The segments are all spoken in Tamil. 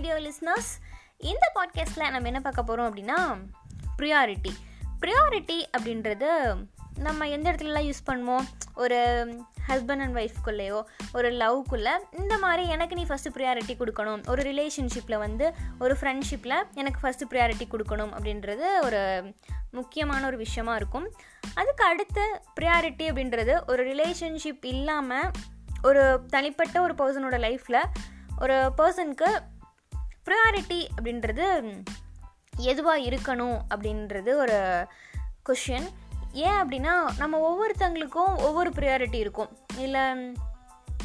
மை லிஸ்னர்ஸ் இந்த பாட்காஸ்ட்டில் நம்ம என்ன பார்க்க போகிறோம் அப்படின்னா ப்ரியாரிட்டி ப்ரியாரிட்டி அப்படின்றது நம்ம எந்த இடத்துலலாம் யூஸ் பண்ணுவோம் ஒரு ஹஸ்பண்ட் அண்ட் ஒய்ஃப்குள்ளேயோ ஒரு லவ்க்குள்ளே இந்த மாதிரி எனக்கு நீ ஃபஸ்ட்டு ப்ரியாரிட்டி கொடுக்கணும். ஒரு ரிலேஷன்ஷிப்பில் வந்து ஒரு ஃப்ரெண்ட்ஷிப்பில் எனக்கு ஃபஸ்ட்டு ப்ரியாரிட்டி கொடுக்கணும் அப்படின்றது ஒரு முக்கியமான ஒரு விஷயமா இருக்கும். அதுக்கு அடுத்து ப்ரியாரிட்டி அப்படின்றது ஒரு ரிலேஷன்ஷிப் இல்லாமல் ஒரு தனிப்பட்ட ஒரு பர்சனோட லைஃப்பில் ஒரு பர்சனுக்கு ப்ரியாரிட்டி அப்படின்றது எதுவாக இருக்கணும் அப்படின்றது ஒரு கொஷின் ஏன் அப்படின்னா நம்ம ஒவ்வொருத்தங்களுக்கும் ஒவ்வொரு ப்ரியாரிட்டி இருக்கும். இல்லை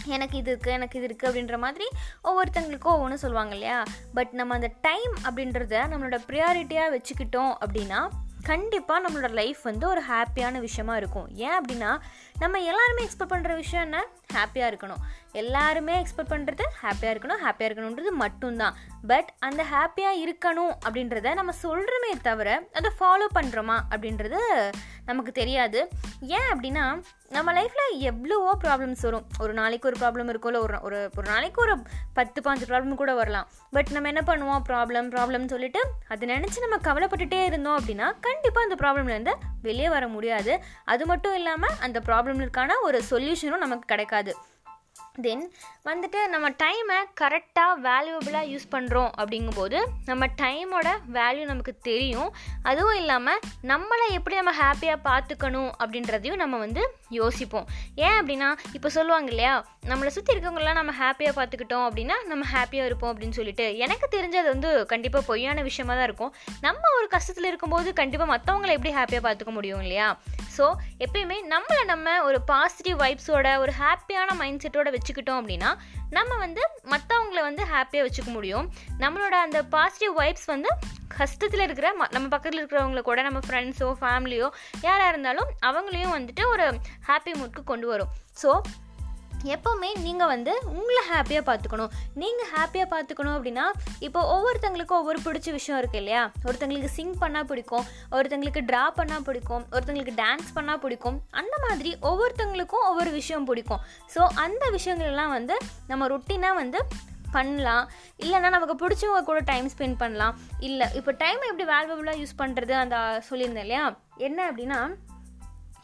எனக்கு இது இருக்குது எனக்கு இது இருக்குது அப்படின்ற மாதிரி ஒவ்வொருத்தங்களுக்கும் ஒவ்வொன்று சொல்லுவாங்க இல்லையா? பட் நம்ம அந்த டைம் அப்படின்றத நம்மளோட ப்ரியாரிட்டியாக வச்சுக்கிட்டோம் அப்படின்னா கண்டிப்பாக நம்மளோட லைஃப் வந்து ஒரு ஹாப்பியான விஷயமா இருக்கும். ஏன் அப்படின்னா நம்ம எல்லாருமே எக்ஸ்பெக்ட் பண்ணுற விஷயம் என்ன? ஹாப்பியாக இருக்கணும். எல்லாருமே எக்ஸ்பெக்ட் பண்ணுறது ஹாப்பியாக இருக்கணும் ஹாப்பியாக இருக்கணுன்றது மட்டும்தான். பட் அந்த ஹாப்பியாக இருக்கணும் அப்படின்றத நம்ம சொல்கிறோமே தவிர அதை ஃபாலோ பண்ணுறோமா அப்படின்றது நமக்கு தெரியாது. ஏன் அப்படின்னா நம்ம லைஃப்பில் எவ்வளவோ ப்ராப்ளம்ஸ் வரும். ஒரு நாளைக்கு ஒரு ப்ராப்ளம் இருக்கும்ல ஒரு ஒரு ஒரு நாளைக்கு ஒரு பத்து பாஞ்சு ப்ராப்ளம் கூட வரலாம். பட் நம்ம என்ன பண்ணுவோம்? ப்ராப்ளம் ப்ராப்ளம்னு சொல்லிட்டு அதை நினச்சி நம்ம கவலைப்பட்டுட்டே இருந்தோம் அப்படின்னா கண்டிப்பாக அந்த ப்ராப்ளம்லேருந்து வெளியே வர முடியாது. அது மட்டும் இல்லாமல் அந்த ப்ராப்ளம்களுக்கான ஒரு சொல்யூஷனும் நமக்கு கிடைக்காது. தென் வந்துட்டு நம்ம டைமை கரெக்டாக வேல்யூபிளாக யூஸ் பண்ணுறோம் அப்படிங்கும்போது நம்ம டைமோட வேல்யூ நமக்கு தெரியும். அதுவும் இல்லாமல் நம்மளை எப்படி நம்ம ஹாப்பியாக பார்த்துக்கணும் அப்படின்றதையும் நம்ம வந்து யோசிப்போம். ஏன் அப்படின்னா இப்போ சொல்லுவாங்க இல்லையா நம்மளை சுற்றி இருக்கவங்களாம் நம்ம ஹாப்பியாக பார்த்துக்கிட்டோம் அப்படின்னா நம்ம ஹாப்பியாக இருப்போம் அப்படின்னு சொல்லிட்டு எனக்கு தெரிஞ்சது வந்து கண்டிப்பாக பொய்யான விஷயமாக தான் இருக்கும். நம்ம ஒரு கஷ்டத்தில் இருக்கும்போது கண்டிப்பாக மற்றவங்களை எப்படி ஹாப்பியாக பார்த்துக்க முடியும் இல்லையா? ஸோ எப்பயுமே நம்மளை நம்ம ஒரு பாசிட்டிவ் வைப்ஸோட ஒரு ஹாப்பியான மைண்ட் செட்டோட வச்சுக்கிட்டோம் அப்படின்னா நம்ம வந்து மற்றவங்கள வந்து ஹாப்பியாக வச்சுக்க முடியும். நம்மளோட அந்த பாசிட்டிவ் வைப்ஸ் வந்து கஷ்டத்தில் இருக்கிற நம்ம பக்கத்தில் இருக்கிறவங்கள கூட நம்ம ஃப்ரெண்ட்ஸோ ஃபேமிலியோ யாராக இருந்தாலும் அவங்களையும் வந்துட்டு ஒரு ஹாப்பி மூட்க்கு கொண்டு வரும். ஸோ எப்போவுமே நீங்கள் வந்து உங்களை ஹாப்பியாக பார்த்துக்கணும். நீங்கள் ஹாப்பியாக பார்த்துக்கணும் அப்படின்னா இப்போ ஒவ்வொருத்தங்களுக்கும் ஒவ்வொரு பிடிச்ச விஷயம் இருக்குது இல்லையா? ஒருத்தங்களுக்கு சிங் பண்ணால் பிடிக்கும் ஒருத்தங்களுக்கு ட்ரா பண்ணால் பிடிக்கும் ஒருத்தங்களுக்கு டான்ஸ் பண்ணால் பிடிக்கும். அந்த மாதிரி ஒவ்வொருத்தங்களுக்கும் ஒவ்வொரு விஷயம் பிடிக்கும். ஸோ அந்த விஷயங்கள்லாம் வந்து நம்ம ரொட்டீனாக வந்து பண்ணலாம். இல்லைனா நமக்கு பிடிச்சவங்க கூட டைம் ஸ்பெண்ட் பண்ணலாம். இல்லை இப்போ டைம் எப்படி வேல்யூபுளாக யூஸ் பண்ணுறது அந்த சொல்லியிருந்தேன் இல்லையா? என்ன அப்படின்னா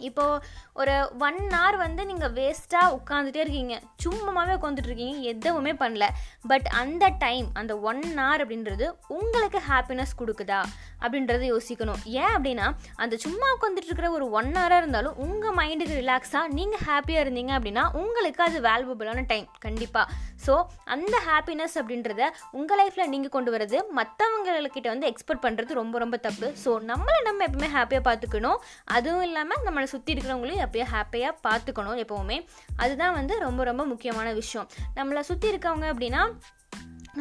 இப்போது ஒரு ஒன் ஹவர் வந்து நீங்கள் வேஸ்ட்டாக உட்காந்துட்டே இருக்கீங்க. சும்மாவே உட்காந்துட்ருக்கீங்க எதுவுமே பண்ணல. பட் அந்த டைம் அந்த ஒன் ஹவர் அப்படின்றது உங்களுக்கு ஹாப்பினஸ் கொடுக்குதா? அப்படின்றத யோசிக்கணும். ஏன் அப்படின்னா அந்த சும்மா உட்காந்துட்டு இருக்கிற ஒரு ஒன் ஹவராக இருந்தாலும் உங்கள் மைண்டுக்கு ரிலாக்ஸாக நீங்கள் ஹாப்பியாக இருந்தீங்க அப்படின்னா உங்களுக்கு அது வேல்யூபிளான டைம் கண்டிப்பாக ஸோ அந்த ஹாப்பினஸ் அப்படின்றத உங்கள் லைஃப்பில் நீங்கள் கொண்டு வரது மற்றவங்கக்கிட்ட வந்து எக்ஸ்பெக்ட் பண்ணுறது ரொம்ப ரொம்ப தப்பு. ஸோ நம்மளை நம்ம எப்பவுமே ஹாப்பியாக பார்த்துக்கணும். அதுவும் இல்லாமல் நம்மளை சுற்றி இருக்கிறவங்களையும் எப்பயோ ஹாப்பியாக பார்த்துக்கணும் எப்போவுமே. அதுதான் வந்து ரொம்ப ரொம்ப முக்கியமான விஷயம். நம்மளை சுற்றி இருக்கவங்க அப்படின்னா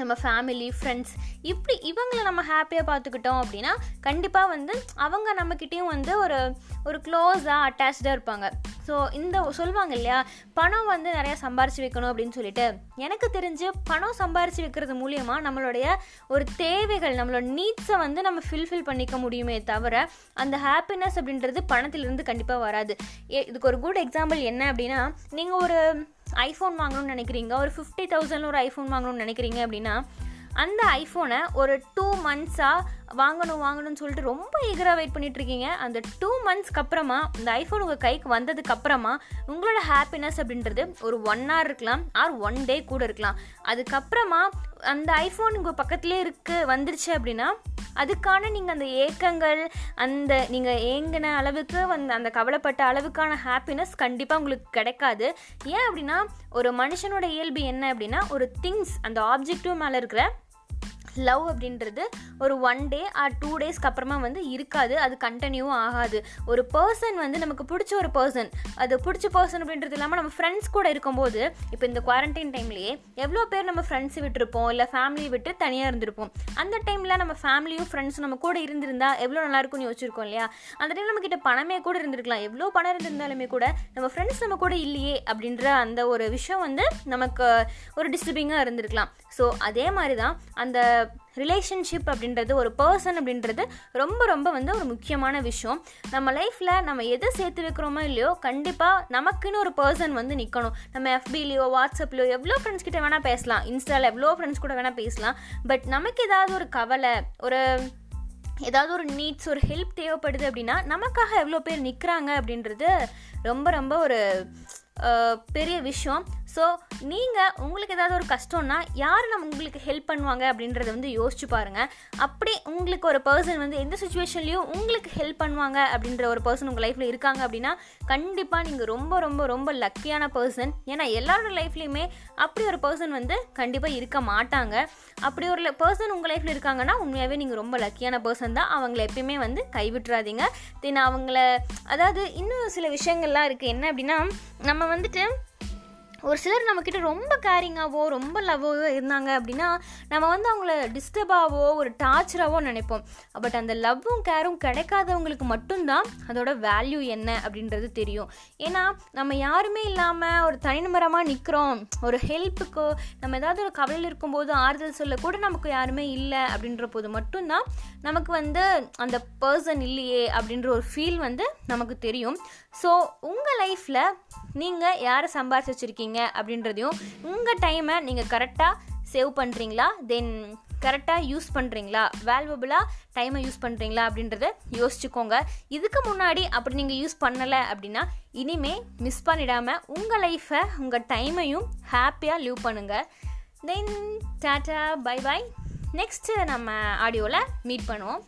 நம்ம ஃபேமிலி ஃப்ரெண்ட்ஸ் இப்படி இவங்களை நம்ம ஹாப்பியாக பார்த்துக்கிட்டோம் அப்படின்னா கண்டிப்பாக வந்து அவங்க நம்மக்கிட்டேயும் வந்து ஒரு ஒரு க்ளோஸாக அட்டாச்சாக இருப்பாங்க. ஸோ இந்த சொல்லுவாங்க இல்லையா? பணம் வந்து நிறையா சம்பாரித்து வைக்கணும் அப்படின்னு சொல்லிட்டு. எனக்கு தெரிஞ்சு பணம் சம்பாரித்து வைக்கிறது மூலியமாக நம்மளுடைய ஒரு தேவைகள் நம்மளோட நீட்ஸை வந்து நம்ம ஃபில்ஃபில் பண்ணிக்க முடியுமே தவிர அந்த ஹாப்பினஸ் அப்படின்றது பணத்திலிருந்து கண்டிப்பாக வராது. இதுக்கு ஒரு குட் எக்ஸாம்பிள் என்ன அப்படின்னா நீங்கள் ஒரு ஐஃபோன் வாங்கணும்னு நினைக்கிறீங்க ஒரு ஃபிஃப்டி தௌசண்ட் ஒரு ஐஃபோன் வாங்கணும்னு நினைக்கிறீங்க அப்படின்னா அந்த ஐஃபோனை ஒரு டூ மந்த்ஸாக வாங்கணும் வாங்கணும்னு சொல்லிட்டு ரொம்ப ஈகராக வெயிட் பண்ணிகிட்ருக்கீங்க அந்த டூ மந்த்ஸ்க்கு அப்புறமா இந்த ஐஃபோன் உங்கள் கைக்கு வந்ததுக்கு அப்புறமா உங்களோட ஹாப்பினஸ் அப்படின்றது ஒரு ஒன் ஹவர் இருக்கலாம் ஆர் ஒன் டே கூட இருக்கலாம். அதுக்கப்புறமா அந்த ஐஃபோன் உங்கள் பக்கத்துலேயே இருக்குது வந்துருச்சு அப்படின்னா அதுக்கான நீங்கள் அந்த ஏக்கங்கள் அந்த நீங்கள் ஏங்கின அளவுக்கு வந்து அந்த கவலைப்பட்ட அளவுக்கான ஹாப்பினஸ் கண்டிப்பாக உங்களுக்கு கிடைக்காது. ஏன் அப்படின்னா ஒரு மனுஷனோட இயல்பு என்ன அப்படின்னா ஒரு திங்ஸ் அந்த ஆப்ஜெக்டிவ் மேலே இருக்கிற லவ் அப்படின்றது ஒரு ஒன் டே ஆர் டூ டேஸ்க்கு அப்புறமா வந்து இருக்காது. அது கண்டினியூ ஆகாது. ஒரு பர்சன் வந்து நமக்கு பிடிச்ச ஒரு பர்சன் அது பிடிச்ச பர்சன் அப்படின்றது இல்லாமல் நம்ம ஃப்ரெண்ட்ஸ் கூட இருக்கும்போது இப்போ இந்த குவாரண்டைன் டைம்லேயே எவ்வளோ பேர் நம்ம ஃப்ரெண்ட்ஸை விட்டுருப்போம்? இல்லை ஃபேமிலியை விட்டு தனியாக இருந்திருப்போம். அந்த டைமில் நம்ம ஃபேமிலியும் ஃப்ரெண்ட்ஸும் நம்ம கூட இருந்திருந்தா எவ்வளோ நல்லா இருக்கும்னு யோசிச்சிருக்கோம் இல்லையா? அந்த டைம் நம்மக்கிட்ட பணமே கூட இருந்திருக்கலாம். எவ்வளோ பணம் இருந்திருந்தாலுமே கூட நம்ம ஃப்ரெண்ட்ஸ் நம்ம கூட இல்லையே அப்படின்ற அந்த ஒரு விஷயம் வந்து நமக்கு ஒரு டிஸ்டர்பிங்காக இருந்திருக்கலாம். ஸோ அதே மாதிரி தான் அந்த ரிலேஷன்ஷிப் அப்படின்றது ஒரு பர்சன் அப்படின்றது ரொம்ப ரொம்ப வந்து ஒரு முக்கியமான விஷயம். நம்ம லைஃப்பில் நம்ம எதை சேர்த்து வைக்கிறோமோ இல்லையோ கண்டிப்பாக நமக்குன்னு ஒரு பர்சன் வந்து நிற்கணும் நம்ம எஃபிலையோ வாட்ஸ்அப்லையோ எவ்வளோ ஃப்ரெண்ட்ஸ் கிட்ட வேணால் பேசலாம். இன்ஸ்டாவில் எவ்வளோ ஃப்ரெண்ட்ஸ் கூட வேணால் பேசலாம். பட் நமக்கு ஏதாவது ஒரு கவலை ஒரு ஏதாவது ஒரு நீட்ஸ் ஒரு ஹெல்ப் தேவைப்படுது அப்படின்னா நமக்காக எவ்வளோ பேர் நிற்கிறாங்க அப்படின்றது ரொம்ப ரொம்ப ஒரு பெரிய விஷயம். ஸோ நீங்கள் உங்களுக்கு ஏதாவது ஒரு கஷ்டம்னா யார் நம்ம உங்களுக்கு ஹெல்ப் பண்ணுவாங்க அப்படின்றத வந்து யோசிச்சு பாருங்கள் அப்படி உங்களுக்கு ஒரு பர்சன் வந்து எந்த சுச்சுவேஷன்லேயும் உங்களுக்கு ஹெல்ப் பண்ணுவாங்க அப்படின்ற ஒரு பர்சன் உங்கள் லைஃப்பில் இருக்காங்க அப்படின்னா கண்டிப்பாக நீங்கள் ரொம்ப ரொம்ப ரொம்ப லக்கியான பர்சன் ஏன்னா எல்லாரோட லைஃப்லேயுமே அப்படி ஒரு பர்சன் வந்து கண்டிப்பாக இருக்க மாட்டாங்க. அப்படி ஒரு பர்சன் உங்கள் லைஃப்பில் இருக்காங்கன்னா உண்மையாகவே நீங்கள் ரொம்ப லக்கியான பர்சன் தான். அவங்கள எப்பயுமே வந்து கைவிட்டுறாதீங்க. தென் அவங்கள அதாவது இன்னும் சில விஷயங்கள்லாம் இருக்குது என்ன அப்படின்னா நம்ம வந்துட்டு ஒரு சிலர் நம்மக்கிட்ட ரொம்ப கேரிங்காகவோ ரொம்ப லவ்வாகவோ இருந்தாங்க அப்படின்னா நம்ம வந்து அவங்கள டிஸ்டர்பாகவோ ஒரு டார்ச்சராகவோ நினைப்போம். பட் அந்த லவ்வும் கேரும் கிடைக்காதவங்களுக்கு மட்டும்தான் அதோட வேல்யூ என்ன அப்படின்றது தெரியும். ஏன்னா நம்ம யாருமே இல்லாமல் ஒரு தனிநபரமாக நிற்கிறோம் ஒரு ஹெல்ப்புக்கோ நம்ம ஏதாவது ஒரு கவலையில் இருக்கும்போது ஆறுதல் சொல்ல கூட நமக்கு யாருமே இல்லை அப்படின்ற போது மட்டும்தான் நமக்கு வந்து அந்த பர்சன் இல்லையே அப்படின்ற ஒரு ஃபீல் வந்து நமக்கு தெரியும். ஸோ உங்கள் லைஃப்பில் நீங்கள் யாரை சம்பாரிச்சு வச்சுருக்கீங்க? அப்படின்றதையும் உங்கள் டைமை நீங்கள் கரெக்டாக சேவ் பண்ணுறீங்களா தென் கரெக்டாக யூஸ் பண்ணுறீங்களா வேல்யூபிளாக டைமை யூஸ் பண்ணுறீங்களா அப்படின்றத யோசிச்சுக்கோங்க. இதுக்கு முன்னாடி அப்படி நீங்கள் யூஸ் பண்ணலை அப்படின்னா இனிமேல் மிஸ் பண்ணிடாமல் உங்கள் லைஃப்பை உங்கள் டைமையும் ஹாப்பியாக லீவ் பண்ணுங்கள் then tata bye bye next நம்ம ஆடியோவில் மீட் பண்ணுவோம்.